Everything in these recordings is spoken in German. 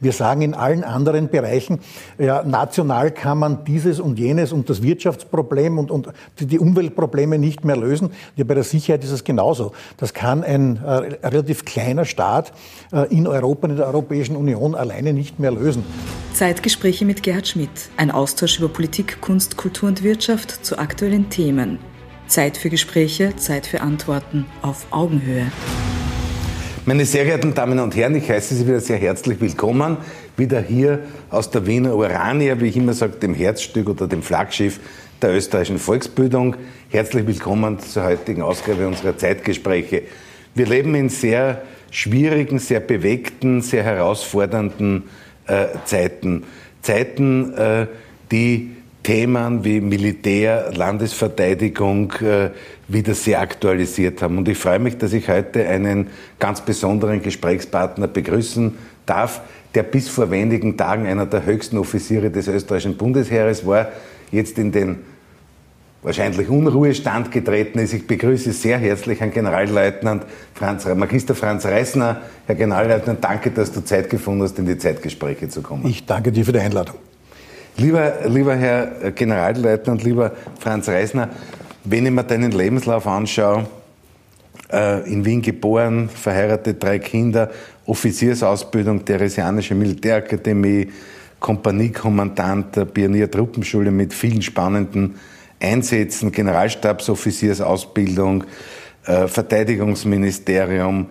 Wir sagen in allen anderen Bereichen, ja, national kann man dieses und jenes und das Wirtschaftsproblem und, und die Umweltprobleme nicht mehr lösen. Ja, bei der Sicherheit ist es genauso. Das kann ein äh, relativ kleiner Staat äh, in Europa, in der Europäischen Union alleine nicht mehr lösen. Zeitgespräche mit Gerhard Schmidt. Ein Austausch über Politik, Kunst, Kultur und Wirtschaft zu aktuellen Themen. Zeit für Gespräche, Zeit für Antworten auf Augenhöhe. Meine sehr geehrten Damen und Herren, ich heiße Sie wieder sehr herzlich willkommen. Wieder hier aus der Wiener Urania, wie ich immer sage, dem Herzstück oder dem Flaggschiff der österreichischen Volksbildung. Herzlich willkommen zur heutigen Ausgabe unserer Zeitgespräche. Wir leben in sehr schwierigen, sehr bewegten, sehr herausfordernden äh, Zeiten. Zeiten, äh, die Themen wie Militär, Landesverteidigung äh, wieder sehr aktualisiert haben. Und ich freue mich, dass ich heute einen ganz besonderen Gesprächspartner begrüßen darf, der bis vor wenigen Tagen einer der höchsten Offiziere des österreichischen Bundesheeres war, jetzt in den wahrscheinlich Unruhestand getreten ist. Ich begrüße sehr herzlich Herrn Generalleutnant Franz, Magister Franz Reisner. Herr Generalleutnant, danke, dass du Zeit gefunden hast, in die Zeitgespräche zu kommen. Ich danke dir für die Einladung. Lieber, lieber Herr Generalleutnant, lieber Franz Reisner, wenn ich mir deinen Lebenslauf anschaue, äh, in Wien geboren, verheiratet, drei Kinder, Offiziersausbildung, Theresianische Militärakademie, Kompaniekommandant der Pioniertruppenschule mit vielen spannenden Einsätzen, Generalstabsoffiziersausbildung, äh, Verteidigungsministerium,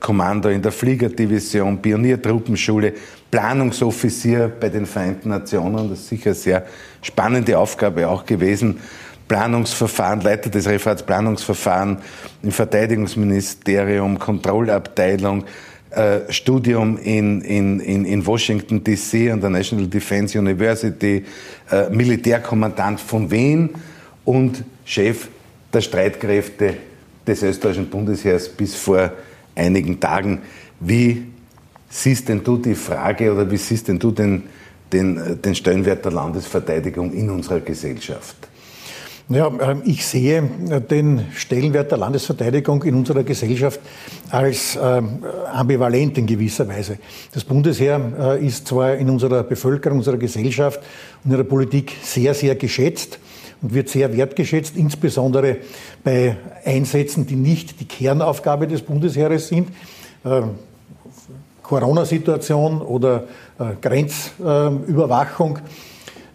Kommando in der Fliegerdivision, Pioniertruppenschule, Planungsoffizier bei den Vereinten Nationen. Das ist sicher eine sehr spannende Aufgabe auch gewesen. Planungsverfahren, Leiter des Referats Planungsverfahren im Verteidigungsministerium, Kontrollabteilung, äh, Studium in, in, in, in Washington DC an der National Defense University, äh, Militärkommandant von Wien und Chef der Streitkräfte des österreichischen Bundesheers bis vor einigen Tagen. Wie siehst denn du die Frage oder wie siehst denn du den, den, den Stellenwert der Landesverteidigung in unserer Gesellschaft? Ja, ähm, ich sehe den Stellenwert der Landesverteidigung in unserer Gesellschaft als ähm, ambivalent in gewisser Weise. Das Bundesheer äh, ist zwar in unserer Bevölkerung, unserer Gesellschaft und in der Politik sehr, sehr geschätzt und wird sehr wertgeschätzt, insbesondere bei Einsätzen, die nicht die Kernaufgabe des Bundesheeres sind. Ähm, Corona-Situation oder äh, Grenzüberwachung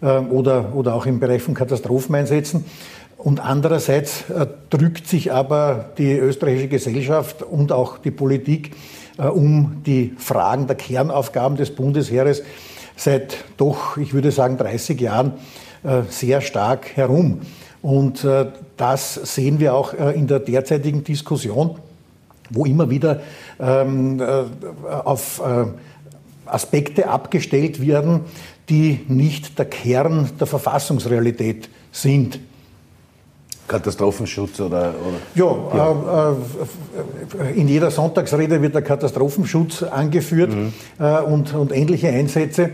ähm, oder, oder auch im Bereich von Katastropheneinsätzen. Und andererseits äh, drückt sich aber die österreichische Gesellschaft und auch die Politik äh, um die Fragen der Kernaufgaben des Bundesheeres seit doch, ich würde sagen, 30 Jahren sehr stark herum. Und das sehen wir auch in der derzeitigen Diskussion, wo immer wieder ähm, auf Aspekte abgestellt werden, die nicht der Kern der Verfassungsrealität sind. Katastrophenschutz oder? oder ja, ja. Äh, äh, in jeder Sonntagsrede wird der Katastrophenschutz angeführt mhm. äh, und, und ähnliche Einsätze.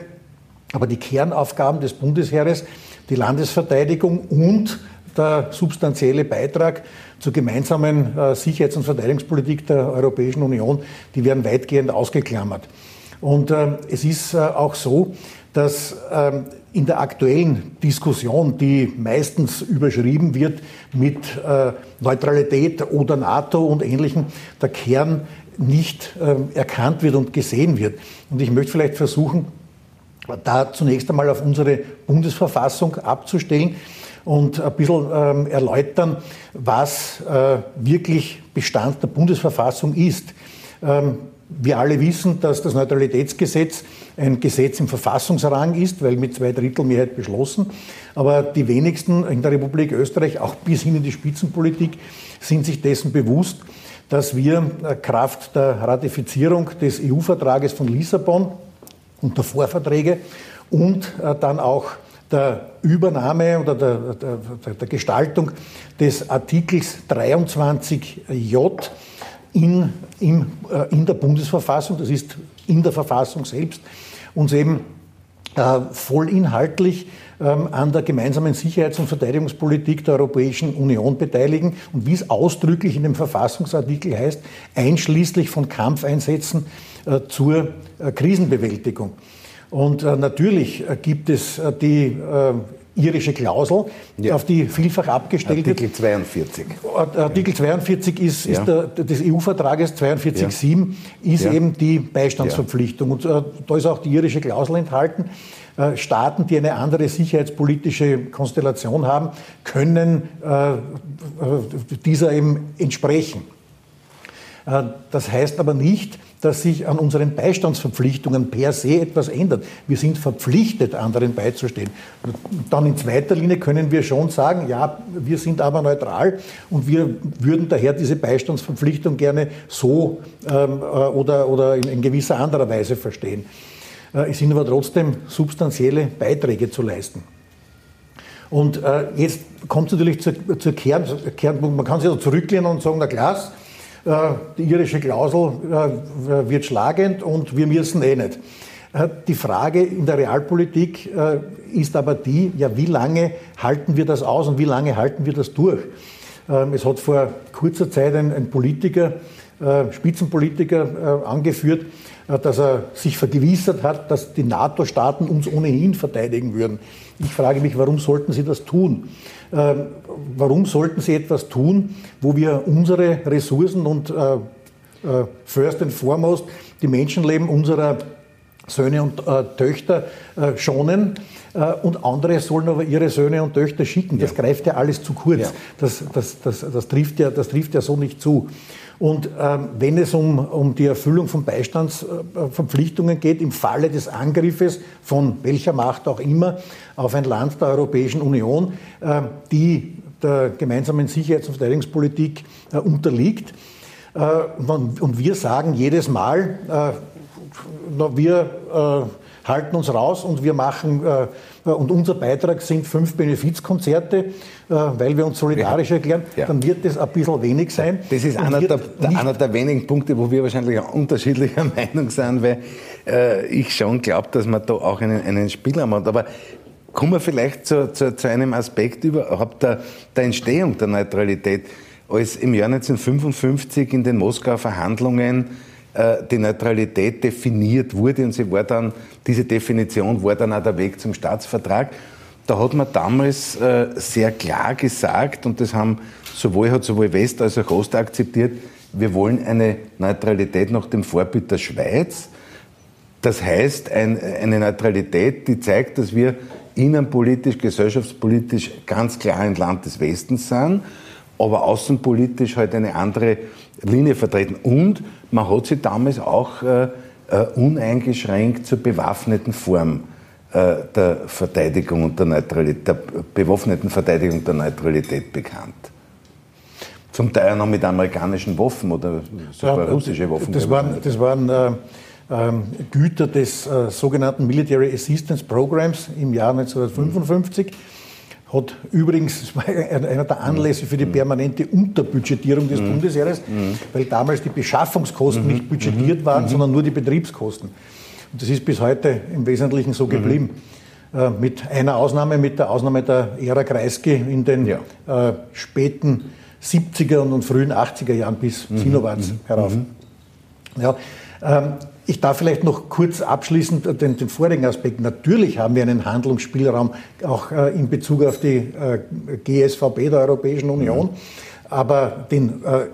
Aber die Kernaufgaben des Bundesheeres, die Landesverteidigung und der substanzielle Beitrag zur gemeinsamen äh, Sicherheits- und Verteidigungspolitik der Europäischen Union, die werden weitgehend ausgeklammert. Und äh, es ist äh, auch so, dass ähm, in der aktuellen Diskussion, die meistens überschrieben wird mit Neutralität oder NATO und Ähnlichem, der Kern nicht äh, erkannt wird und gesehen wird. Und ich möchte vielleicht versuchen, da zunächst einmal auf unsere Bundesverfassung abzustellen und ein bisschen ähm, erläutern, was äh, wirklich Bestand der Bundesverfassung ist. Ähm, wir alle wissen, dass das Neutralitätsgesetz ein Gesetz im Verfassungsrang ist, weil mit zwei Drittel Mehrheit beschlossen. Aber die wenigsten in der Republik Österreich, auch bis hin in die Spitzenpolitik, sind sich dessen bewusst, dass wir äh, Kraft der Ratifizierung des EU-Vertrages von Lissabon und der Vorverträge und äh, dann auch der Übernahme oder der, der, der Gestaltung des Artikels 23j in, in, äh, in der Bundesverfassung, das ist in der Verfassung selbst, uns eben voll inhaltlich ähm, an der gemeinsamen Sicherheits- und Verteidigungspolitik der Europäischen Union beteiligen und wie es ausdrücklich in dem Verfassungsartikel heißt, einschließlich von Kampfeinsätzen äh, zur äh, Krisenbewältigung. Und äh, natürlich gibt es die irische Klausel, ja. auf die vielfach abgestellt Artikel wird. 42. Artikel 42 ist, ist der, des EU-Vertrages 42.7 ja. ist eben die Beistandsverpflichtung. Und äh, da ist auch die irische Klausel enthalten. Äh, Staaten, die eine andere sicherheitspolitische Konstellation haben, können äh, dieser eben entsprechen. Das heißt aber nicht, dass sich an unseren Beistandsverpflichtungen per se etwas ändert. Wir sind verpflichtet, anderen beizustehen. Dann in zweiter Linie können wir schon sagen, ja, wir sind aber neutral und wir würden daher diese Beistandsverpflichtung gerne so ähm, äh, oder, oder in, in gewisser anderer Weise verstehen. Äh, es sind aber trotzdem substanzielle Beiträge zu leisten. Und äh, jetzt kommt es natürlich zur, zur Kern, Kernpunkt. Man kann sich also zurücklehnen und sagen, na klar, die irische Klausel äh, wird schlagend und wir müssen eh nicht. Äh, die Frage in der Realpolitik ist aber die, ja, wie lange halten wir das aus und wie lange halten wir das durch? Ähm, es hat vor kurzer Zeit ein Politiker, Spitzenpolitiker angeführt, dass er sich vergewissert hat, dass die NATO-Staaten uns ohnehin verteidigen würden. Ich frage mich, warum sollten sie das tun? Ähm, warum sollten sie etwas tun, wo wir unsere Ressourcen und äh, äh, first and foremost die Menschenleben unserer Söhne und äh, Töchter schonen? und andere sollen aber ihre Söhne und Töchter schicken. Das ja. greift ja alles zu kurz. Ja. Das, das, das, das, trifft ja, das trifft ja so nicht zu. Und ähm, wenn es um, um die Erfüllung von Beistandsverpflichtungen geht, im Falle des Angriffes von welcher Macht auch immer auf ein Land der Europäischen Union, äh, die der gemeinsamen Sicherheits- und Verteidigungspolitik äh, unterliegt, äh, und wir sagen jedes Mal, äh, wir äh, halten uns raus und wir machen äh, und unser Beitrag sind fünf Benefizkonzerte, weil wir uns solidarisch erklären, ja. dann wird das ein bisschen wenig sein. Das ist einer der, der, einer der, wenigen Punkte, wo wir wahrscheinlich auch unterschiedlicher Meinung sind, weil äh, ich schon glaube, dass man da auch einen, einen Spielraum hat. Aber kommen wir vielleicht zu, zu, zu einem Aspekt überhaupt der, der Entstehung der Neutralität. Als im Jahr 1955 in den Moskauer Verhandlungen äh, die Neutralität definiert wurde und sie war dann, diese Definition war dann auch der Weg zum Staatsvertrag. Da hat man damals äh, sehr klar gesagt, und das haben sowohl, hat sowohl West als auch Ost akzeptiert, wir wollen eine Neutralität nach dem Vorbild der Schweiz. Das heißt, ein, eine Neutralität, die zeigt, dass wir innenpolitisch, gesellschaftspolitisch ganz klar ein Land des Westens sind, aber außenpolitisch halt eine andere Linie vertreten. Und man hat sich damals auch äh, äh, uneingeschränkt zur bewaffneten Form der Verteidigung und der Neutralität, der bewaffneten Verteidigung der Neutralität bekannt. Zum Teil noch mit amerikanischen Waffen oder sogar ja, russische Waffen. Das waren, das waren äh, ähm, Güter des äh, sogenannten Military Assistance Programs im Jahr 1955. Mhm hat übrigens, das war einer der Anlässe für die mhm. permanente Unterbudgetierung des mhm. Bundesheeres, mhm. weil damals die Beschaffungskosten nicht budgetiert waren, sondern nur die Betriebskosten. Das ist bis heute im Wesentlichen so geblieben. Äh, mit einer Ausnahme, mit der Ausnahme der Ära Kreisky in den ja. äh, späten 70er und frühen 80er Jahren bis mhm. Sinowatz herauf. Ja, ähm, ich darf vielleicht noch kurz abschließend den, den, vorigen Aspekt. Natürlich haben wir einen Handlungsspielraum auch äh, in Bezug auf die äh, GSVB der Europäischen Union, mhm. aber den äh,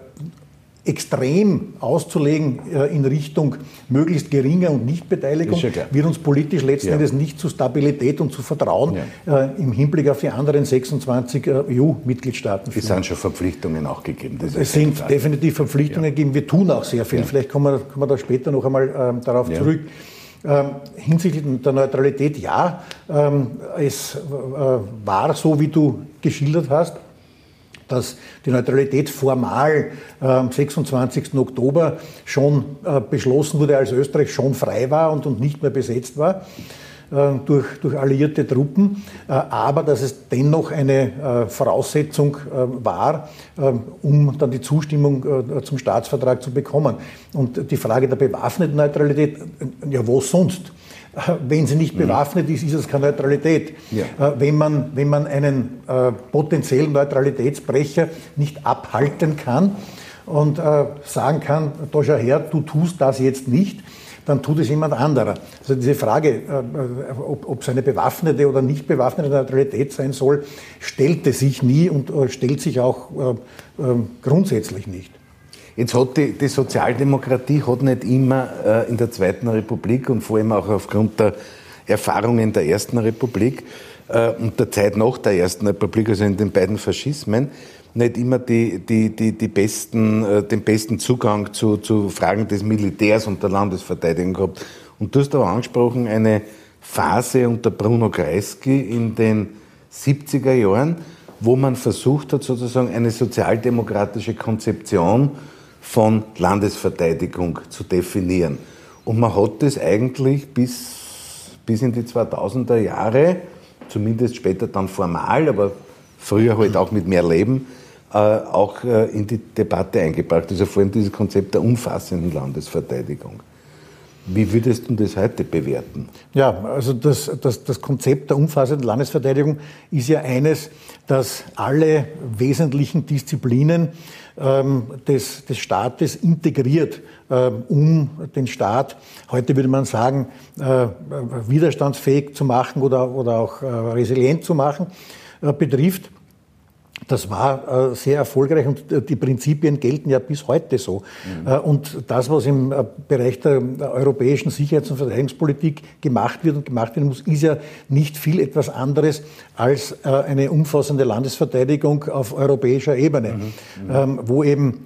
extrem auszulegen äh, in Richtung möglichst geringer und Nichtbeteiligung, ja wird uns politisch letzten ja. Endes nicht zu Stabilität und zu Vertrauen ja. äh, im Hinblick auf die anderen 26 äh, EU-Mitgliedstaaten führen. Es sind schon Verpflichtungen auch gegeben. es sind Fall. definitiv Verpflichtungen gegeben. Wir tun auch sehr viel. Vielleicht kommen wir, kommen wir da später noch einmal ähm, darauf zurück. Ähm, hinsichtlich der Neutralität, ja, ähm, es äh, war so, wie du geschildert hast dass die Neutralität formal am 26. Oktober schon äh, beschlossen wurde, als Österreich schon frei war und, und nicht mehr besetzt war äh, durch, durch alliierte Truppen, äh, aber dass es dennoch eine Voraussetzung war, um dann die Zustimmung zum Staatsvertrag zu bekommen. Und die Frage der bewaffneten Neutralität, ja, wo sonst? Wenn sie nicht bewaffnet ist, ist es keine Neutralität. Ja. Wenn, man, wenn man einen äh, potenziellen Neutralitätsbrecher nicht abhalten kann und äh, sagen kann, da schau her, du tust das jetzt nicht, dann tut es jemand anderer. Also diese Frage, äh, ob, ob es eine bewaffnete oder nicht bewaffnete Neutralität sein soll, stellte sich nie und äh, stellt sich auch äh, äh, grundsätzlich nicht. Jetzt hat die, die, Sozialdemokratie hat nicht immer äh, in der Zweiten Republik und vor allem auch aufgrund der Erfahrungen der Ersten Republik äh, und der Zeit nach der Ersten Republik, also in den beiden Faschismen, nicht immer die, die, die, die besten, äh, den besten Zugang zu, zu Fragen des Militärs und der Landesverteidigung gehabt. Und du hast aber angesprochen, eine Phase unter Bruno Kreisky in den 70er Jahren, wo man versucht hat, sozusagen eine sozialdemokratische Konzeption von Landesverteidigung zu definieren. Und man hat das eigentlich bis, bis in die 2000er Jahre, zumindest später dann formal, aber früher halt auch mit mehr Leben, äh, auch äh, in die Debatte eingebracht. Also vor allem dieses Konzept der umfassenden Landesverteidigung. Wie würdest du das heute bewerten? Ja, also das, das, das Konzept der umfassenden Landesverteidigung ist ja eines, das alle wesentlichen Disziplinen ähm, des, des Staates integriert, ähm, um den Staat, heute würde man sagen, äh, widerstandsfähig zu machen oder, oder auch äh, resilient zu machen, äh, betrifft. Das war äh, sehr erfolgreich und äh, die Prinzipien gelten ja bis heute so. Mhm. Äh, und das, was im Bereich der europäischen Sicherheits- und Verteidigungspolitik gemacht wird und gemacht werden muss, ist ja nicht viel etwas anderes als eine umfassende Landesverteidigung auf europäischer Ebene, mhm. Mhm. Wo eben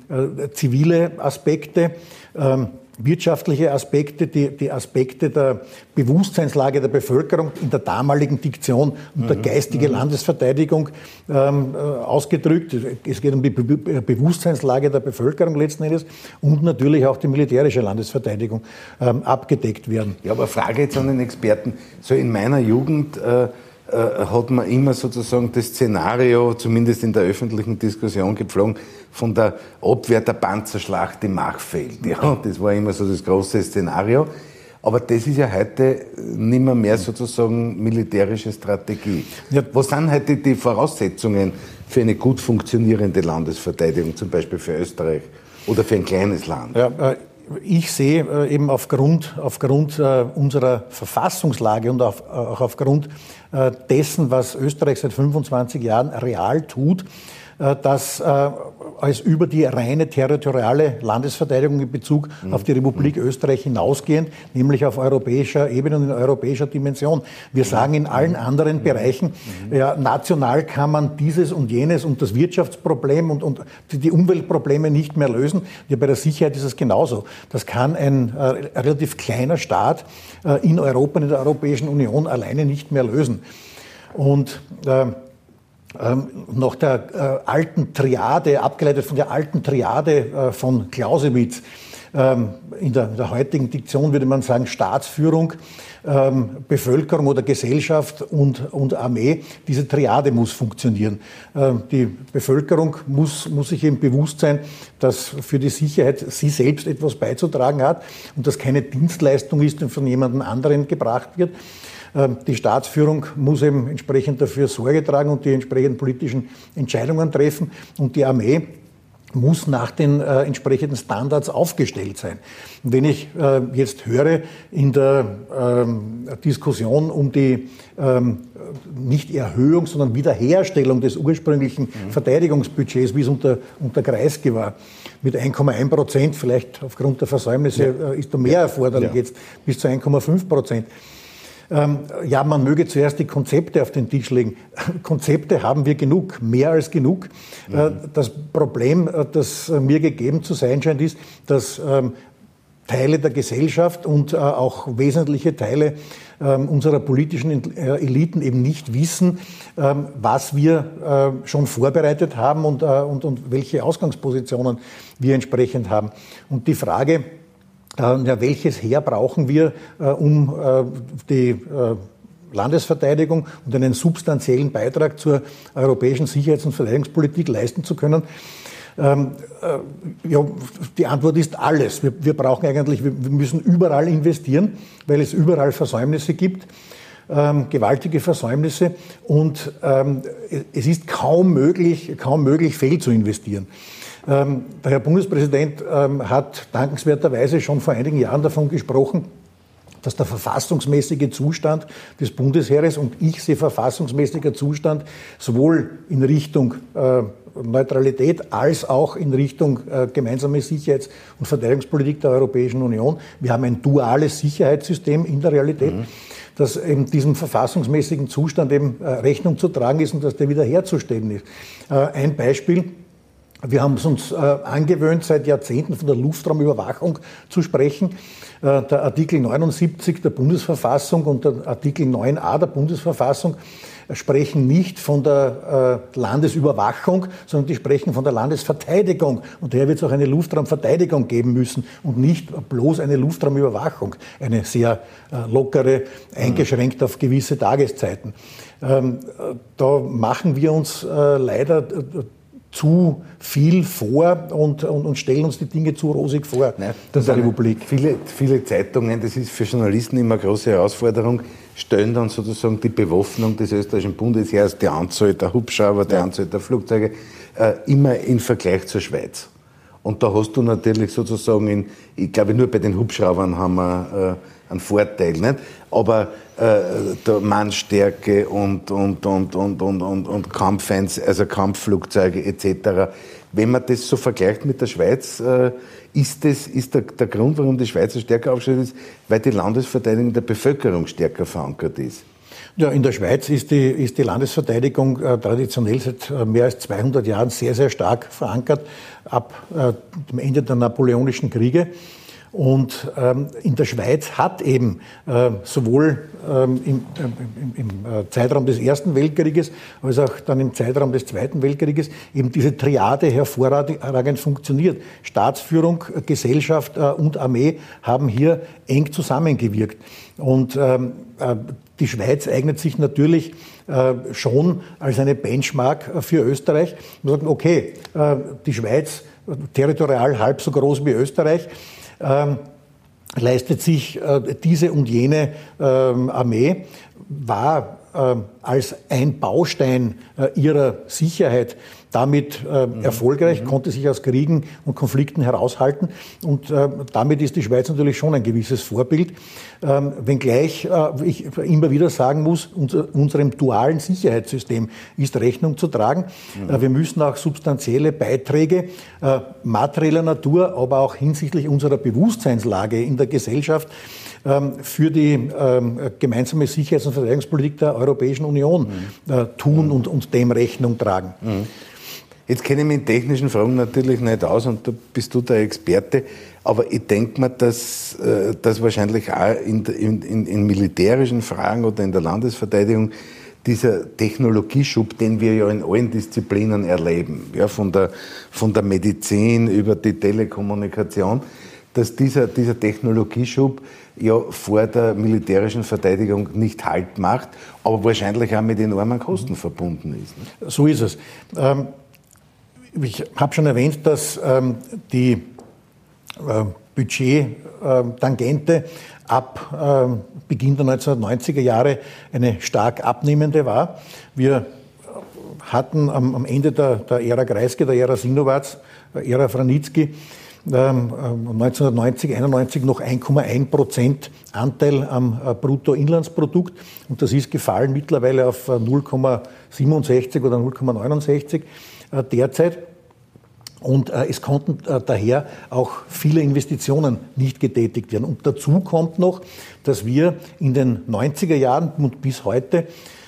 zivile Aspekte, ähm, wirtschaftliche Aspekte, die, die Aspekte der Bewusstseinslage der Bevölkerung in der damaligen Diktion und der mhm. geistige mhm. Landesverteidigung ähm, äh, ausgedrückt. Es geht um die Be Bewusstseinslage der Bevölkerung letzten Endes und natürlich auch die militärische Landesverteidigung ähm, abgedeckt werden. Ja, aber Frage jetzt an den Experten. So in meiner Jugend äh, äh, hat man immer sozusagen das Szenario, zumindest in der öffentlichen Diskussion, gepflogen, von der Abwehr der Panzerschlacht im Machfeld. Ja, das war immer so das große Szenario. Aber das ist ja heute nicht mehr, mehr sozusagen militärische Strategie. Ja. Was sind heute die Voraussetzungen für eine gut funktionierende Landesverteidigung, zum Beispiel für Österreich oder für ein kleines Land? Ja, äh, ich sehe äh, eben aufgrund, aufgrund äh, unserer Verfassungslage und auf, auch aufgrund äh, dessen, was Österreich seit 25 Jahren real tut, äh, das äh, als über die reine territoriale Landesverteidigung in Bezug auf die Republik Österreich hinausgehend, nämlich auf europäischer Ebene und in europäischer Dimension. Wir sagen in allen anderen Bereichen, ja, national kann man dieses und jenes und das Wirtschaftsproblem und, und die Umweltprobleme nicht mehr lösen. Ja, bei der Sicherheit ist es genauso. Das kann ein äh, relativ kleiner Staat äh, in Europa, in der Europäischen Union alleine nicht mehr lösen. Und äh, ähm, nach der äh, alten Triade, abgeleitet von der alten Triade äh, von Clausewitz, ähm, in, der, in, der, heutigen Diktion würde man sagen Staatsführung, ähm, Bevölkerung oder Gesellschaft und, und Armee. Diese Triade muss funktionieren. Ähm, die Bevölkerung muss, muss sich eben bewusst sein, dass für die Sicherheit sie selbst etwas beizutragen hat und dass keine Dienstleistung ist, die von jemand anderen gebracht wird. Ähm, die Staatsführung muss eben entsprechend dafür Sorge tragen und die entsprechenden politischen Entscheidungen treffen. Und die Armee muss nach den äh, entsprechenden Standards aufgestellt sein. Und wenn ich äh, jetzt höre in der ähm, Diskussion um die ähm, nicht Erhöhung, sondern Wiederherstellung des ursprünglichen mhm. Verteidigungsbudgets, wie es unter, unter Kreisky war, mit 1,1 Prozent, vielleicht aufgrund der Versäumnisse ja. äh, ist da mehr erforderlich ja. jetzt, bis zu 1,5 Prozent. Ähm, ja, man möge zuerst die Konzepte auf den Tisch legen. Konzepte haben wir genug, mehr als genug. Äh, mhm. Das Problem, äh, das mir gegeben zu sein scheint, ist, dass ähm, Teile der Gesellschaft und äh, auch wesentliche Teile ähm, unserer politischen Eliten eben nicht wissen, was wir schon vorbereitet haben und, und, und welche Ausgangspositionen wir entsprechend haben. Und die Frage, äh, ja, welches Heer brauchen wir, äh, um äh, die Landesverteidigung und einen substanziellen Beitrag zur europäischen Sicherheits- und Verteidigungspolitik leisten zu können. Ähm, äh, ja, die Antwort ist alles. Wir, brauchen eigentlich, wir, müssen überall investieren, weil es überall Versäumnisse gibt. Ähm, gewaltige Versäumnisse und ähm, es ist kaum möglich, kaum möglich, fehl zu investieren. Ähm, der Herr Bundespräsident ähm, hat dankenswerterweise schon vor einigen Jahren davon gesprochen, dass der verfassungsmäßige Zustand des Bundesheeres und ich sehe verfassungsmäßiger Zustand sowohl in Richtung äh, Neutralität als auch in Richtung äh, gemeinsame Sicherheits- und Verteidigungspolitik der Europäischen Union. Wir haben ein duales Sicherheitssystem in der Realität. Mhm dass eben diesem verfassungsmäßigen Zustand eben äh, Rechnung zu tragen ist und dass der wiederherzustellen ist. Äh, ein Beispiel. Wir haben es uns äh, angewöhnt, seit Jahrzehnten von der Luftraumüberwachung zu sprechen. Äh, der Artikel 79 der Bundesverfassung und der Artikel 9a der Bundesverfassung sprechen nicht von der äh, Landesüberwachung, sondern die sprechen von der Landesverteidigung. Und daher wird es auch eine Luftraumverteidigung geben müssen und nicht bloß eine Luftraumüberwachung, eine sehr äh, lockere, eingeschränkt auf gewisse Tageszeiten. Ähm, da machen wir uns leider zu viel vor und, und, und, stellen uns die Dinge zu rosig vor Nein, das der Republik. Viele, viele Zeitungen, das ist für Journalisten immer eine große Herausforderung, stellen dann sozusagen die Bewaffnung des österreichischen Bundesheers, die Anzahl der Hubschrauber, die Anzahl der Flugzeuge, äh, immer in Vergleich zur Schweiz. Und da hast du natürlich sozusagen, in, ich glaube, nur bei den Hubschraubern haben wir äh, einen Vorteil. Nicht? Aber äh, der Mannstärke und, und, und, und, und, und, und Kampfeins, also Kampfflugzeuge etc. Wenn man das so vergleicht mit der Schweiz, äh, ist, das, ist der, der Grund, warum die Schweiz stärker aufgestellt ist, weil die Landesverteidigung der Bevölkerung stärker verankert ist. Ja, in der Schweiz ist die, ist die Landesverteidigung äh, traditionell seit äh, mehr als 200 Jahren sehr, sehr stark verankert, ab äh, dem Ende der Napoleonischen Kriege. Und ähm, in der Schweiz hat eben äh, sowohl ähm, im, im, im äh, Zeitraum des Ersten Weltkrieges als auch dann im Zeitraum des Zweiten Weltkrieges eben diese Triade hervorragend funktioniert. Staatsführung, Gesellschaft äh, und Armee haben hier eng zusammengewirkt. Und ähm, äh, die Schweiz eignet sich natürlich äh, schon als eine Benchmark für Österreich. Man sagt, okay, äh, die Schweiz territorial halb so groß wie Österreich, ähm, leistet sich äh, diese und jene ähm, Armee, war äh, als ein Baustein äh, ihrer Sicherheit damit äh, mhm. erfolgreich, mhm. konnte sich aus Kriegen und Konflikten heraushalten. Und äh, damit ist die Schweiz natürlich schon ein gewisses Vorbild. Ähm, wenngleich äh, ich immer wieder sagen muss, unser, unserem dualen Sicherheitssystem ist Rechnung zu tragen. Mhm. Wir müssen auch substanzielle Beiträge äh, materieller Natur, aber auch hinsichtlich unserer Bewusstseinslage in der Gesellschaft ähm, für die ähm, gemeinsame Sicherheits- und Verteidigungspolitik der Europäischen Union mhm. äh, tun und, und dem Rechnung tragen. Mhm. Jetzt kenne ich mich in technischen Fragen natürlich nicht aus und da bist du der Experte. Aber ich denke mir, dass, äh, dass wahrscheinlich auch in, in, in militärischen Fragen oder in der Landesverteidigung dieser Technologieschub, den wir ja in allen Disziplinen erleben, ja, von, der, von der Medizin über die Telekommunikation, dass dieser, dieser Technologieschub ja vor der militärischen Verteidigung nicht Halt macht, aber wahrscheinlich auch mit enormen Kosten verbunden ist. Ne? So ist es. Ähm ich habe schon erwähnt, dass ähm, die äh, Budget-Tangente ab äh, Beginn der 1990er Jahre eine stark abnehmende war. Wir hatten am, am Ende der, der, Ära Kreisky, der Ära Sinowatz, der Ära Franitzky, ähm, 1990, 91 noch 1,1 Prozent Anteil am äh, Bruttoinlandsprodukt und das ist gefallen mittlerweile auf 0,67 äh, oder 0,69 äh, derzeit. Und äh, es konnten äh, daher auch viele Investitionen nicht getätigt werden. Und dazu kommt noch, dass wir in den 90er Jahren und bis heute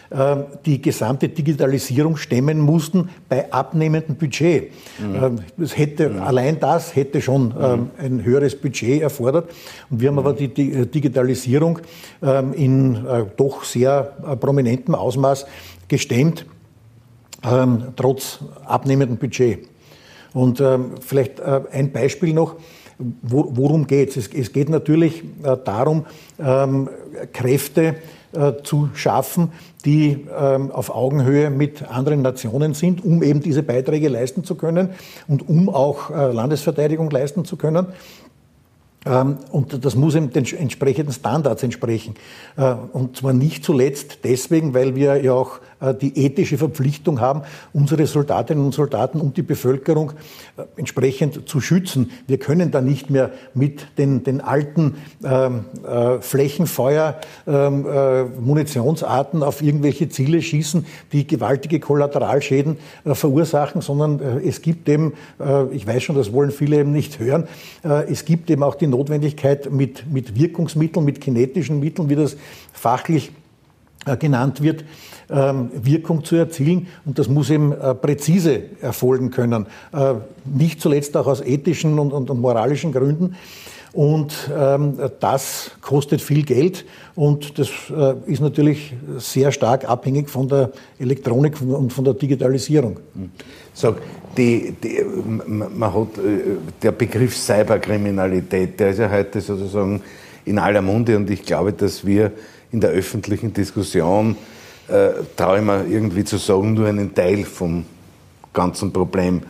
äh, die gesamte Digitalisierung stemmen mussten bei abnehmendem Budget. Mhm. Das hätte, mhm. Allein das hätte schon mhm. ein höheres Budget erfordert. Und wir haben aber die Digitalisierung ähm, in doch sehr prominentem Ausmaß gestemmt, ähm, trotz abnehmendem Budget. Und ähm, vielleicht äh, ein Beispiel noch. Wo, worum geht es? Es geht natürlich äh, darum, ähm, Kräfte zu schaffen, die ähm, auf Augenhöhe mit anderen Nationen sind, um eben diese Beiträge leisten zu können und um auch Landesverteidigung leisten zu können. Ähm, und das muss eben den entsprechenden Standards entsprechen. Äh, und zwar nicht zuletzt deswegen, weil wir ja auch äh, die ethische Verpflichtung haben, unsere Soldatinnen und Soldaten und die Bevölkerung äh, entsprechend zu schützen. Wir können da nicht mehr mit den, den alten ähm, äh, Flächenfeuer, ähm, äh, auf irgendwelche Ziele schießen, die gewaltige Kollateralschäden äh, verursachen, sondern äh, es gibt eben, ich weiß schon, das wollen viele eben nicht hören, es gibt eben auch die Notwendigkeit mit, mit Wirkungsmitteln, mit kinetischen Mitteln, wie das fachlich genannt wird, ähm, Wirkung zu erzielen. Und das muss eben äh, präzise erfolgen können. Äh, nicht zuletzt auch aus ethischen und, und, und moralischen Gründen. Und ähm, das kostet viel Geld und das äh, ist natürlich sehr stark abhängig von der Elektronik und von der Digitalisierung. Sag, die, die, man hat, der Begriff Cyberkriminalität, der ist ja heute sozusagen in aller Munde und ich glaube, dass wir in der öffentlichen Diskussion äh, traue ich mir irgendwie zu sagen, nur einen Teil vom ganzen Problem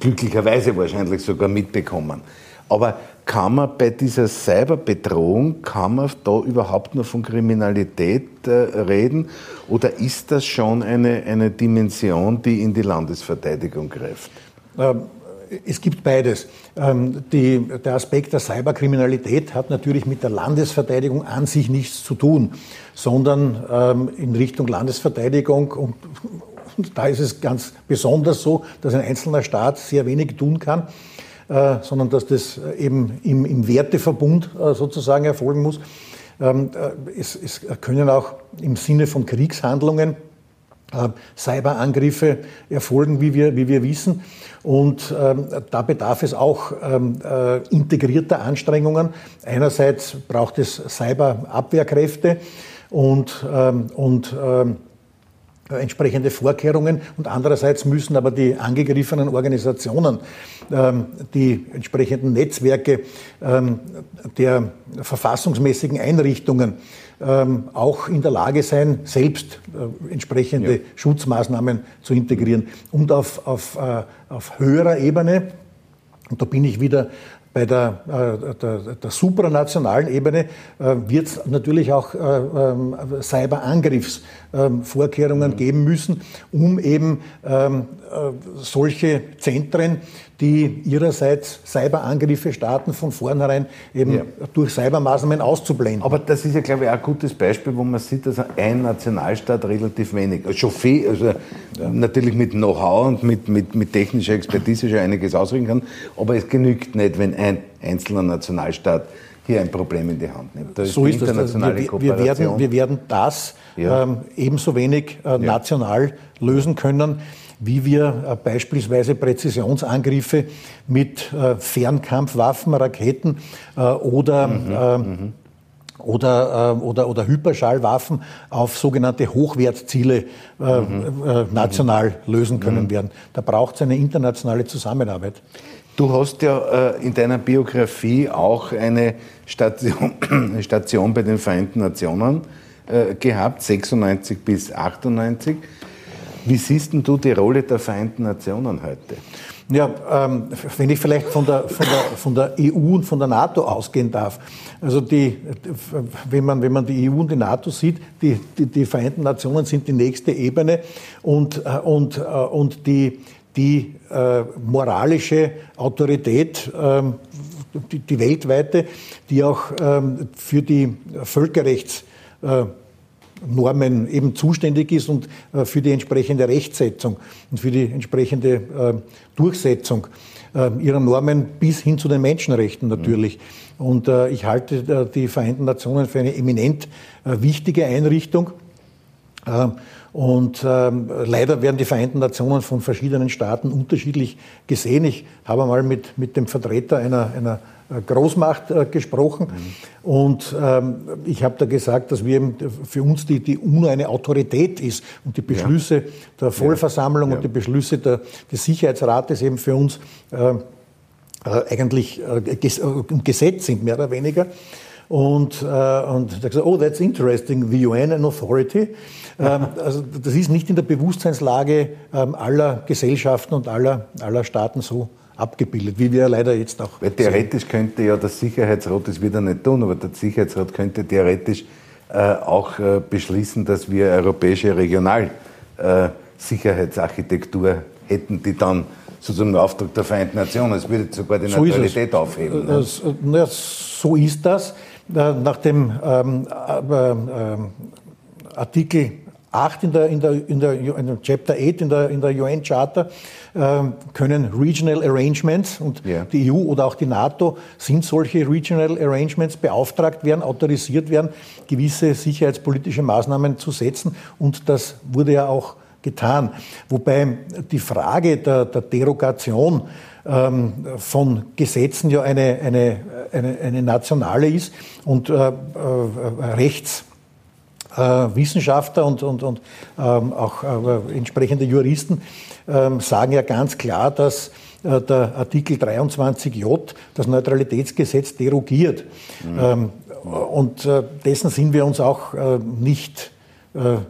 glücklicherweise wahrscheinlich sogar mitbekommen. Aber kann man bei dieser Cyberbedrohung, kann man da überhaupt nur von Kriminalität äh, reden? Oder ist das schon eine, eine Dimension, die in die Landesverteidigung greift? Ähm, es gibt beides. Ähm, die, der Aspekt der Cyberkriminalität hat natürlich mit der Landesverteidigung an sich nichts zu tun, sondern ähm, in Richtung Landesverteidigung und, da ist es ganz besonders so, dass ein einzelner Staat sehr wenig tun kann, äh, sondern dass das eben im, im Werteverbund äh, sozusagen erfolgen muss. Ähm, äh, es, es können auch im Sinne von Kriegshandlungen Cyberangriffe erfolgen, wie wir, wie wir wissen. Und ähm, da bedarf es auch ähm, äh, integrierter Anstrengungen. Einerseits braucht es Cyberabwehrkräfte und, ähm, und ähm, entsprechende Vorkehrungen und andererseits müssen aber die angegriffenen Organisationen ähm, die entsprechenden Netzwerke ähm, der verfassungsmäßigen Einrichtungen ähm, auch in der Lage sein, selbst äh, entsprechende ja. Schutzmaßnahmen zu integrieren. Und auf, auf, äh, auf höherer Ebene, und da bin ich wieder bei der, äh, der, der supranationalen Ebene äh, wird es natürlich auch äh, ähm, Cyberangriffsvorkehrungen ähm, geben müssen, um eben ähm, äh, solche Zentren die ihrerseits Cyberangriffe starten, von vornherein eben ja. durch Cybermaßnahmen auszublenden. Aber das ist ja, glaube ich, auch ein gutes Beispiel, wo man sieht, dass ein Nationalstaat relativ wenig, also schon viel, also ja. natürlich mit Know-how und mit, mit, mit technischer Expertise schon einiges ausrichten kann, aber es genügt nicht, wenn ein einzelner Nationalstaat hier ein Problem in die Hand nimmt. Da so ist, ist das. Wir, wir, werden, wir werden das ja. ähm, ebenso wenig äh, national lösen können wie wir äh, beispielsweise Präzisionsangriffe mit äh, Fernkampfwaffen, Raketen äh, oder mhm, mhm. oder, äh, oder, oder Hyperschallwaffen auf sogenannte Hochwertziele äh, mhm. national lösen können mhm. werden. Da braucht es eine internationale Zusammenarbeit. Du hast ja in deiner Biografie auch eine Station, eine Station bei den Vereinten Nationen gehabt, 96 bis 98. Wie siehst du die Rolle der Vereinten Nationen heute? Ja, ähm, wenn ich vielleicht von der, von, der, von der EU und von der NATO ausgehen darf. Also die, wenn, man, wenn man die EU und die NATO sieht, die, die, die Vereinten Nationen sind die nächste Ebene und, äh, und, äh, und die, die äh, moralische Autorität, ähm, die, die weltweite, die auch ähm, für die Völkerrechts äh, Normen eben zuständig ist und äh, für die entsprechende Rechtsetzung und für die entsprechende äh, Durchsetzung äh, ihrer Normen bis hin zu den Menschenrechten natürlich. Und ich halte die Vereinten Nationen für eine eminent wichtige Einrichtung. Und ähm, leider werden die Vereinten Nationen von verschiedenen Staaten unterschiedlich gesehen. Ich habe mal mit, mit dem Vertreter einer, einer äh, Großmacht äh, gesprochen. Mhm. Und ähm, ich habe da gesagt, dass wir für uns die, die UNO eine Autorität ist und die Beschlüsse ja. der Vollversammlung ja. Ja. und die Beschlüsse der, des Sicherheitsrates eben für uns äh, äh eigentlich äh, Gesetz sind, mehr oder weniger. Und, äh, und hat gesagt, oh, that's interesting, the UN an authority. Ähm, also das ist nicht in der Bewusstseinslage ähm, aller Gesellschaften und aller, aller Staaten so abgebildet, wie wir leider jetzt auch. Weil theoretisch sehen. könnte ja der Sicherheitsrat, das wird er nicht tun, aber der Sicherheitsrat könnte theoretisch äh, auch äh, beschließen, dass wir europäische Regionalsicherheitsarchitektur äh, hätten, die dann sozusagen im Auftrag der Vereinten Nationen, es würde sogar die so Neutralität aufheben. Ne? Das, ja, so ist das. Nach dem ähm, äh, Artikel 8 in der, in der, in der, in Chapter 8 in der, in der UN Charter äh, können Regional Arrangements und yeah. die EU oder auch die NATO sind solche Regional Arrangements beauftragt werden, autorisiert werden, gewisse sicherheitspolitische Maßnahmen zu setzen und das wurde ja auch getan. Wobei die Frage der, der Derogation ähm, von Gesetzen ja eine, eine, eine, eine nationale ist und äh, äh, Rechtswissenschaftler äh, und, und, und ähm, auch äh, entsprechende Juristen ähm, sagen ja ganz klar, dass äh, der Artikel 23j das Neutralitätsgesetz derogiert. Mhm. Ähm, und äh, dessen sind wir uns auch nicht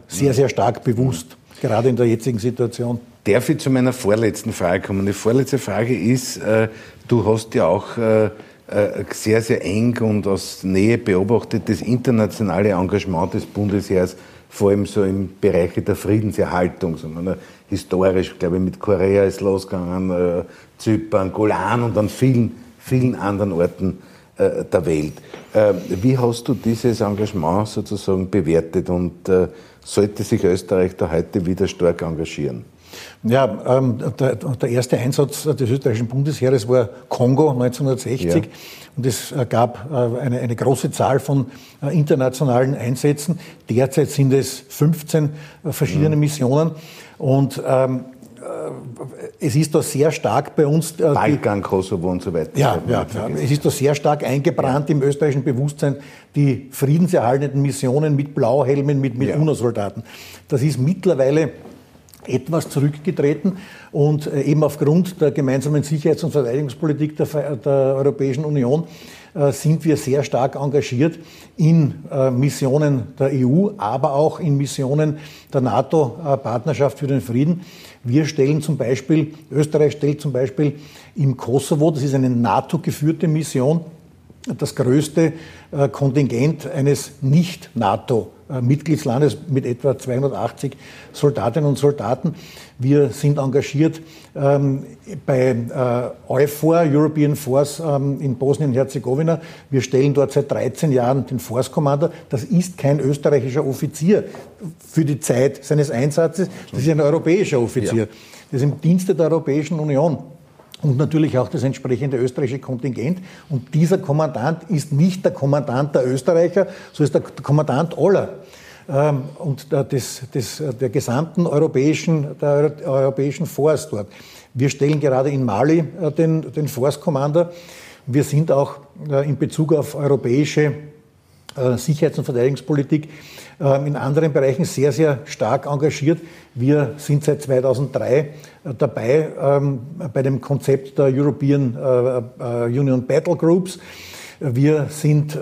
sehr, sehr stark bewusst gerade in der jetzigen Situation. Darf ich zu meiner vorletzten Frage kommen? Die vorletzte Frage ist, äh, du hast ja auch äh, äh, sehr, sehr eng und aus Nähe beobachtet das internationale Engagement des Bundesheers, vor allem so im Bereich der Friedenserhaltung. Sondern historisch, glaube ich, mit Korea ist losgegangen, Zypern, Golan und an vielen, vielen anderen Orten der Welt. Wie hast du dieses Engagement sozusagen bewertet und sollte sich Österreich da heute wieder stark engagieren? Ja, ähm, der, der, erste Einsatz des österreichischen Bundesheeres war Kongo 1960 ja. und es gab äh, eine, eine, große Zahl von äh, internationalen Einsätzen. Derzeit sind es 15 äh, verschiedene mhm. Missionen und ähm, es ist da sehr stark bei uns. Äh, Balkan, Kosovo und so weiter. Ja, ja, ja, es ist da sehr stark eingebrannt ja. im österreichischen Bewusstsein, die friedenserhaltenden Missionen mit Blauhelmen, mit, mit. UNO-Soldaten. Das ist mittlerweile etwas zurückgetreten und äh, eben aufgrund der gemeinsamen Sicherheits- und Verteidigungspolitik der, der Europäischen Union äh, sind wir sehr stark engagiert in äh, Missionen der EU, aber auch in Missionen der NATO-Partnerschaft für den Frieden. Wir stellen zum Beispiel, Österreich stellt zum Beispiel im Kosovo, das ist eine NATO-geführte Mission, das größte Kontingent eines Nicht-NATO-Mitgliedslandes mit etwa 280 Soldatinnen und Soldaten. Wir sind engagiert ähm, bei äh, EUFOR, European Force ähm, in Bosnien-Herzegowina. Wir stellen dort seit 13 Jahren den Force Commander. Das ist kein österreichischer Offizier für die Zeit seines Einsatzes. Das ist ein europäischer Offizier. Ja. Das ist im Dienste der Europäischen Union und natürlich auch das entsprechende österreichische Kontingent. Und dieser Kommandant ist nicht der Kommandant der Österreicher, so ist der Kommandant aller ähm, und des, des, der gesamten europäischen, der europäischen Force dort. Wir stellen gerade in Mali äh, den, den Force Commander. Wir sind auch äh, in Bezug auf europäische Sicherheits- und Verteidigungspolitik ähm, in anderen Bereichen sehr, sehr stark engagiert. Wir sind seit 2003 äh, dabei ähm, bei dem Konzept der European äh, Union Battle Groups. Wir sind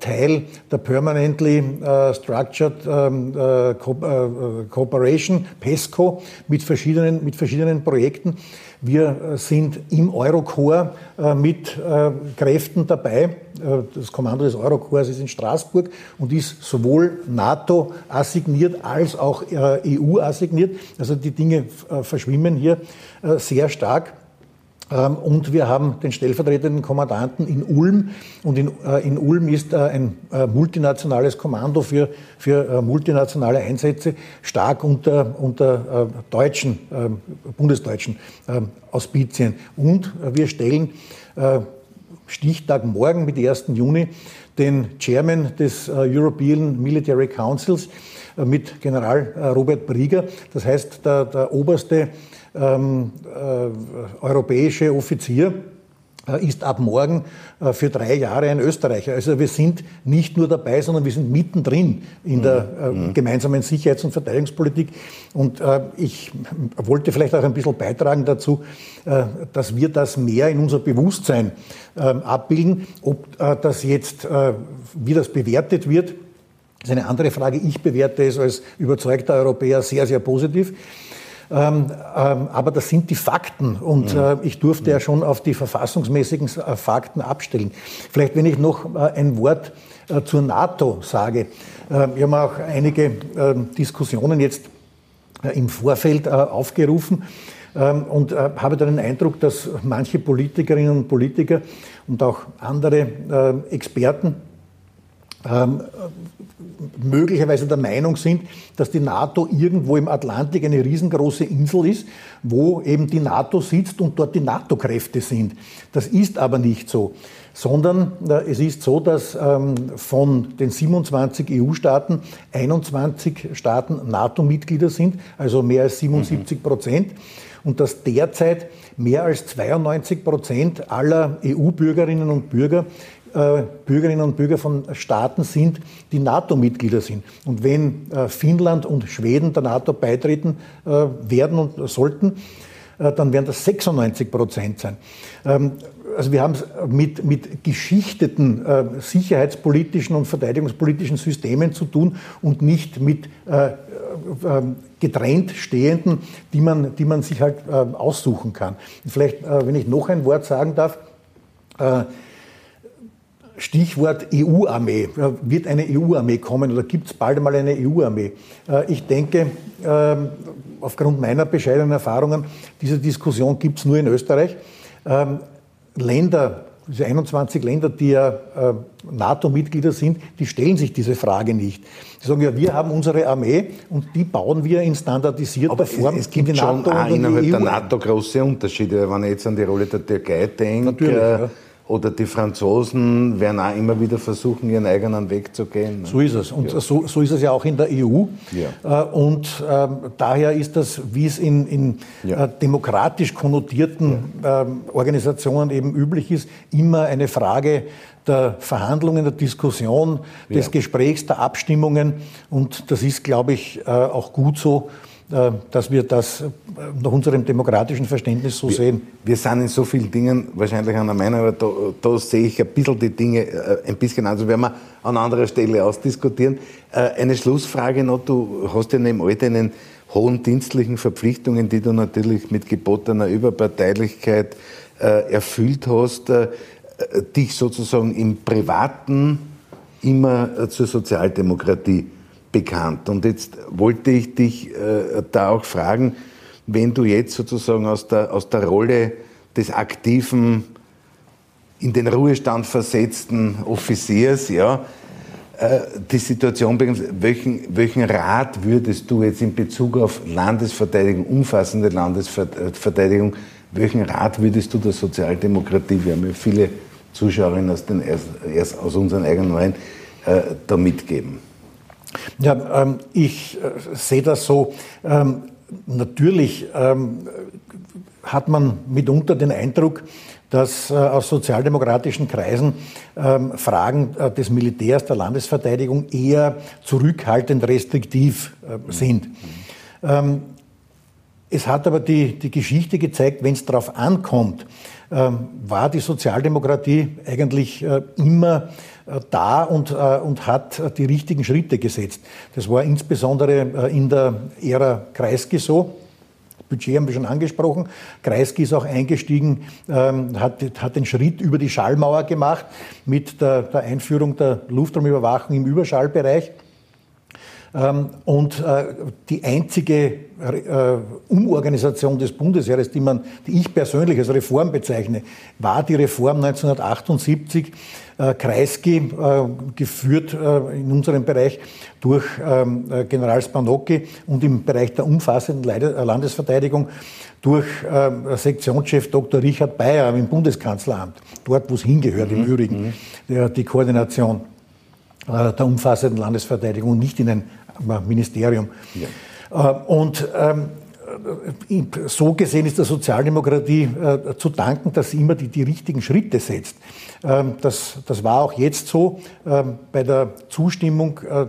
Teil der Permanently Structured Cooperation, PESCO, mit verschiedenen, mit verschiedenen Projekten. Wir sind im Eurocorps mit Kräften dabei äh, das Kommando des Eurokorps ist in Straßburg und ist sowohl NATO assigniert als auch äh, EU assigniert. Also die Dinge äh, verschwimmen hier sehr stark. Ähm, und wir haben den stellvertretenden Kommandanten in Ulm. Und in, in Ulm ist ein multinationales Kommando für, für multinationale Einsätze stark unter, unter deutschen, bundesdeutschen Auspizien. Und wir stellen Stichtag morgen mit 1. Juni den Chairman des äh, European Military Councils äh, mit General äh, Robert Brieger, das heißt der, der oberste ähm, äh, europäische Offizier äh, ist ab morgen äh, für drei Jahre ein Österreicher. Also wir sind nicht nur dabei, sondern wir sind mittendrin in der mhm. mhm. gemeinsamen Sicherheits- und Verteidigungspolitik. Und ich wollte vielleicht auch ein bisschen beitragen dazu, dass wir das mehr in unser Bewusstsein abbilden. Ob das jetzt, wie das bewertet wird, ist eine andere Frage. Ich bewerte es als überzeugter Europäer sehr, sehr positiv. Ähm, ähm, aber das sind die Fakten und äh, ich durfte ja schon auf die verfassungsmäßigen äh, Fakten abstellen. Vielleicht, wenn ich noch äh, ein Wort äh, zur NATO sage. Ähm, wir haben auch einige ähm, Diskussionen jetzt äh, im Vorfeld äh, aufgerufen ähm, und habe dann den Eindruck, dass manche Politikerinnen und Politiker und auch andere Experten ähm, möglicherweise der Meinung sind, dass die NATO irgendwo im Atlantik eine riesengroße Insel ist, wo eben die NATO sitzt und dort die NATO-Kräfte sind. Das ist aber nicht so, sondern äh, es ist so, dass ähm, von den 27 EU-Staaten 21 Staaten NATO-Mitglieder sind, also mehr als 77 Prozent. Mhm. Und dass derzeit mehr als 92 Prozent aller EU-Bürgerinnen und Bürger Bürgerinnen und Bürger von Staaten sind, die NATO-Mitglieder sind. Und wenn äh, Finnland und Schweden der NATO beitreten äh, werden und sollten, dann werden das 96 Prozent sein. Ähm, also wir haben es mit, mit geschichteten sicherheitspolitischen und verteidigungspolitischen Systemen zu tun und nicht mit getrennt stehenden, die man, die man sich halt aussuchen kann. Vielleicht, wenn ich noch ein Wort sagen darf, Stichwort EU-Armee. Wird eine EU-Armee kommen oder gibt es bald einmal eine EU-Armee? Äh, ich denke, ähm, aufgrund meiner bescheidenen Erfahrungen, diese Diskussion gibt es nur in Österreich. Ähm, Länder, diese 21 Länder, die ja äh, NATO-Mitglieder sind, die stellen sich diese Frage nicht. Die sagen ja, wir haben unsere Armee und die bauen wir in standardisierter Aber Form. Es, gibt schon auch innerhalb der NATO große Unterschiede. Wenn ich jetzt an die Rolle der Türkei denke, Natürlich, ja oder die Franzosen werden auch immer wieder versuchen, ihren eigenen Weg zu gehen. So ist es. Und ja. so, so, ist es ja auch in der EU. Ja. Äh, und äh, daher ist das, wie es in, in ja. äh, demokratisch konnotierten ähm, Organisationen eben üblich ist, immer eine Frage der Verhandlungen, der Diskussion, des Gesprächs, der Abstimmungen. Und das ist, glaube ich, äh, auch gut so. Äh, dass wir das äh, nach unserem demokratischen Verständnis so wir, sehen. Wir sind in so vielen Dingen wahrscheinlich der Meinung, aber da, da, sehe ich ein bisschen die Dinge äh, ein bisschen anders, werden wir an anderer Stelle ausdiskutieren. Eine Schlussfrage noch, du hast ja neben all deinen hohen dienstlichen Verpflichtungen, die du natürlich mit gebotener Überparteilichkeit erfüllt hast, dich sozusagen im Privaten immer zur Sozialdemokratie bekannt. Und jetzt wollte ich dich äh, da auch fragen, wenn du jetzt sozusagen aus der, aus der Rolle des aktiven, in den Ruhestand versetzten Offiziers, ja, äh, die Situation bekommst, welchen, welchen Rat würdest du jetzt in Bezug auf Landesverteidigung, umfassende Landesverteidigung, welchen Rat würdest du der Sozialdemokratie, wir haben ja viele Zuschauerinnen aus, den, aus unseren eigenen Reihen, äh, da mitgeben? Ja, ähm, ich äh, sehe das so. Ähm, natürlich ähm, hat man mitunter den Eindruck, dass äh, aus sozialdemokratischen Kreisen ähm, Fragen äh, des Militärs, der Landesverteidigung eher zurückhaltend restriktiv äh, sind. Ähm, es hat aber die, die Geschichte gezeigt, wenn es darauf ankommt, ähm, war die Sozialdemokratie eigentlich äh, immer da und, äh, und hat die richtigen Schritte gesetzt. Das war insbesondere in der Ära Kreisky so. Budget haben wir schon angesprochen. Kreisky ist auch eingestiegen, ähm, hat, hat den Schritt über die Schallmauer gemacht mit der, der Einführung der Luftraumüberwachung im Überschallbereich. Ähm, und äh, die einzige äh, Umorganisation des Bundesheeres, die, man, die ich persönlich als Reform bezeichne, war die Reform 1978, äh, Kreisky, geführt in unserem Bereich durch ähm, General Spanocki und im Bereich der umfassenden Landesverteidigung durch Sektionschef Dr. Richard Bayer im Bundeskanzleramt, dort wo es hingehört mhm. im Übrigen, mhm. die Koordination der umfassenden Landesverteidigung und nicht in ein Ministerium. Ja. Äh, und ähm, so gesehen ist der Sozialdemokratie äh, zu danken, dass sie immer die, die richtigen Schritte setzt. Ähm, das, das war auch jetzt so ähm, bei der Zustimmung äh,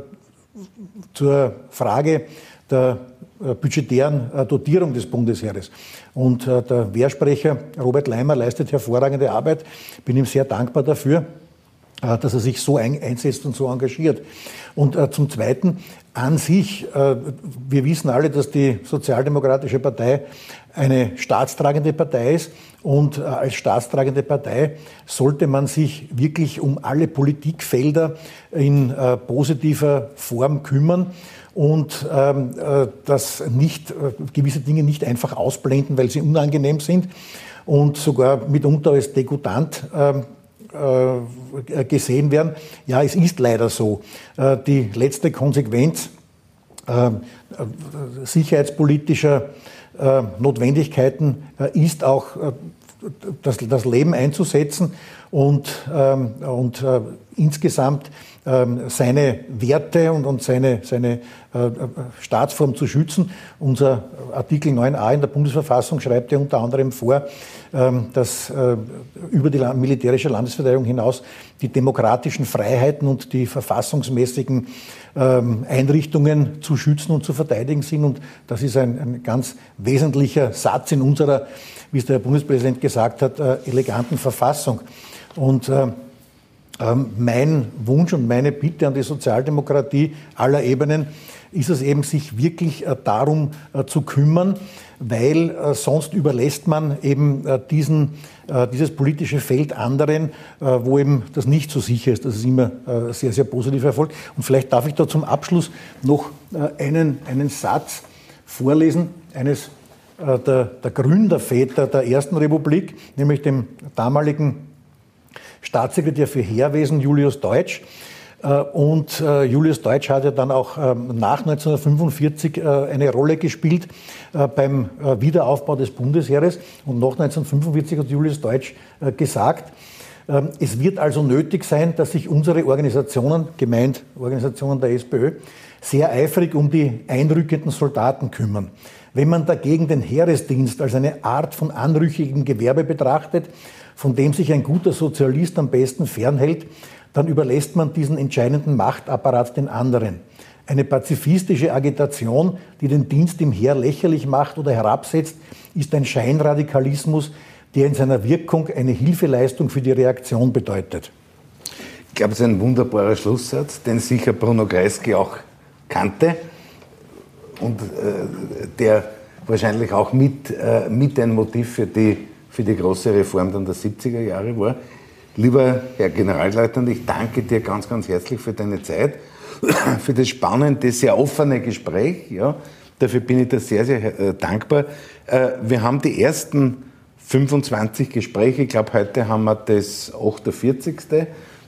zur Frage der äh, budgetären äh, Dotierung des Bundesheeres. Und der Wehrsprecher Robert Leimer leistet hervorragende Arbeit. Bin ihm sehr dankbar dafür, dass er sich so einsetzt und so engagiert. Und zum Zweiten, an sich, wir wissen alle, dass die Sozialdemokratische Partei eine staatstragende Partei ist. Und als staatstragende Partei sollte man sich wirklich um alle Politikfelder in positiver Form kümmern und ähm, äh, das nicht, äh, gewisse Dinge nicht einfach ausblenden, weil sie unangenehm sind und sogar mitunter als degutant ähm, äh, gesehen werden. Ja, es ist leider so. Äh, die letzte Konsequenz äh, sicherheitspolitischer äh, Notwendigkeiten ist auch das, das Leben einzusetzen und, ähm, und äh, insgesamt ähm, seine Werte und, und seine, seine äh, Staatsform zu schützen. Unser Artikel 9a in der Bundesverfassung schreibt ja unter anderem vor, ähm, dass äh, über die militärische Landesverteidigung hinaus die demokratischen Freiheiten und die verfassungsmäßigen Einrichtungen zu schützen und zu verteidigen sind. Und das ist ein, ein ganz wesentlicher Satz in unserer, wie es der Bundespräsident gesagt hat, äh, eleganten Verfassung. Und äh, ähm, mein Wunsch und meine Bitte an die Sozialdemokratie aller Ebenen ist es eben, sich wirklich äh, darum äh, zu kümmern, weil äh, sonst überlässt man eben diesen, dieses politische Feld anderen, wo eben das nicht so sicher ist. Das ist immer sehr, sehr positiv erfolgt. Und vielleicht darf ich da zum Abschluss noch einen, einen Satz vorlesen, eines der, der Gründerväter der Ersten Republik, nämlich dem damaligen Staatssekretär für Heerwesen Julius Deutsch. Äh, und äh, Julius Deutsch hat ja dann auch ähm, nach 1945 äh, eine Rolle gespielt beim Wiederaufbau des Bundesheeres. Und nach 1945 hat Julius Deutsch gesagt, ähm, es wird also nötig sein, dass sich unsere Organisationen, gemeint Organisationen der SPÖ, sehr eifrig um die einrückenden Soldaten kümmern. Wenn man dagegen den Heeresdienst als eine Art von anrüchigem Gewerbe betrachtet, von dem sich ein guter Sozialist am besten fernhält, dann überlässt man diesen entscheidenden Machtapparat den anderen. Eine pazifistische Agitation, die den Dienst im Heer lächerlich macht oder herabsetzt, ist ein Scheinradikalismus, der in seiner Wirkung eine Hilfeleistung für die Reaktion bedeutet. Ich glaube, es ist ein wunderbarer Schlusssatz, den sicher Bruno Kreisky auch kannte und äh, der wahrscheinlich auch mit, äh, mit ein Motiv für die für die große Reform dann der 70er Jahre war. Lieber Herr Generalleutnant, ich danke dir ganz, ganz herzlich für deine Zeit, für das spannende, sehr offene Gespräch. Ja, dafür bin ich dir sehr, sehr äh, dankbar. Äh, wir haben die ersten 25 Gespräche, ich glaube, heute haben wir das 48.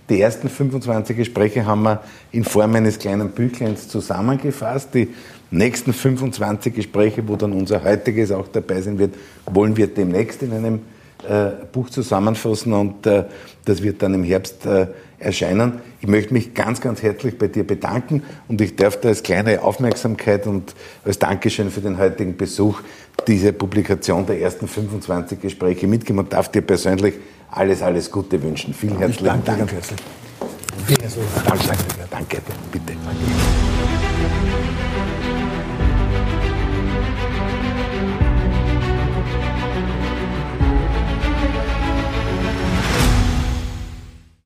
Die ersten 25 Gespräche haben wir in Form eines kleinen Büchleins zusammengefasst. Die nächsten 25 Gespräche, wo dann unser heutiges auch dabei sein wird, wollen wir demnächst in einem Buch zusammenfassen und äh, das wird dann im Herbst äh, erscheinen. Ich möchte mich ganz, ganz herzlich bei dir bedanken und ich darf da als kleine Aufmerksamkeit und als Dankeschön für den heutigen Besuch diese Publikation der ersten 25 Gespräche mitgeben und darf dir persönlich alles, alles Gute wünschen. Vielen herzlichen Dank. Dank. Danke. Danke. Danke. Bitte. Danke.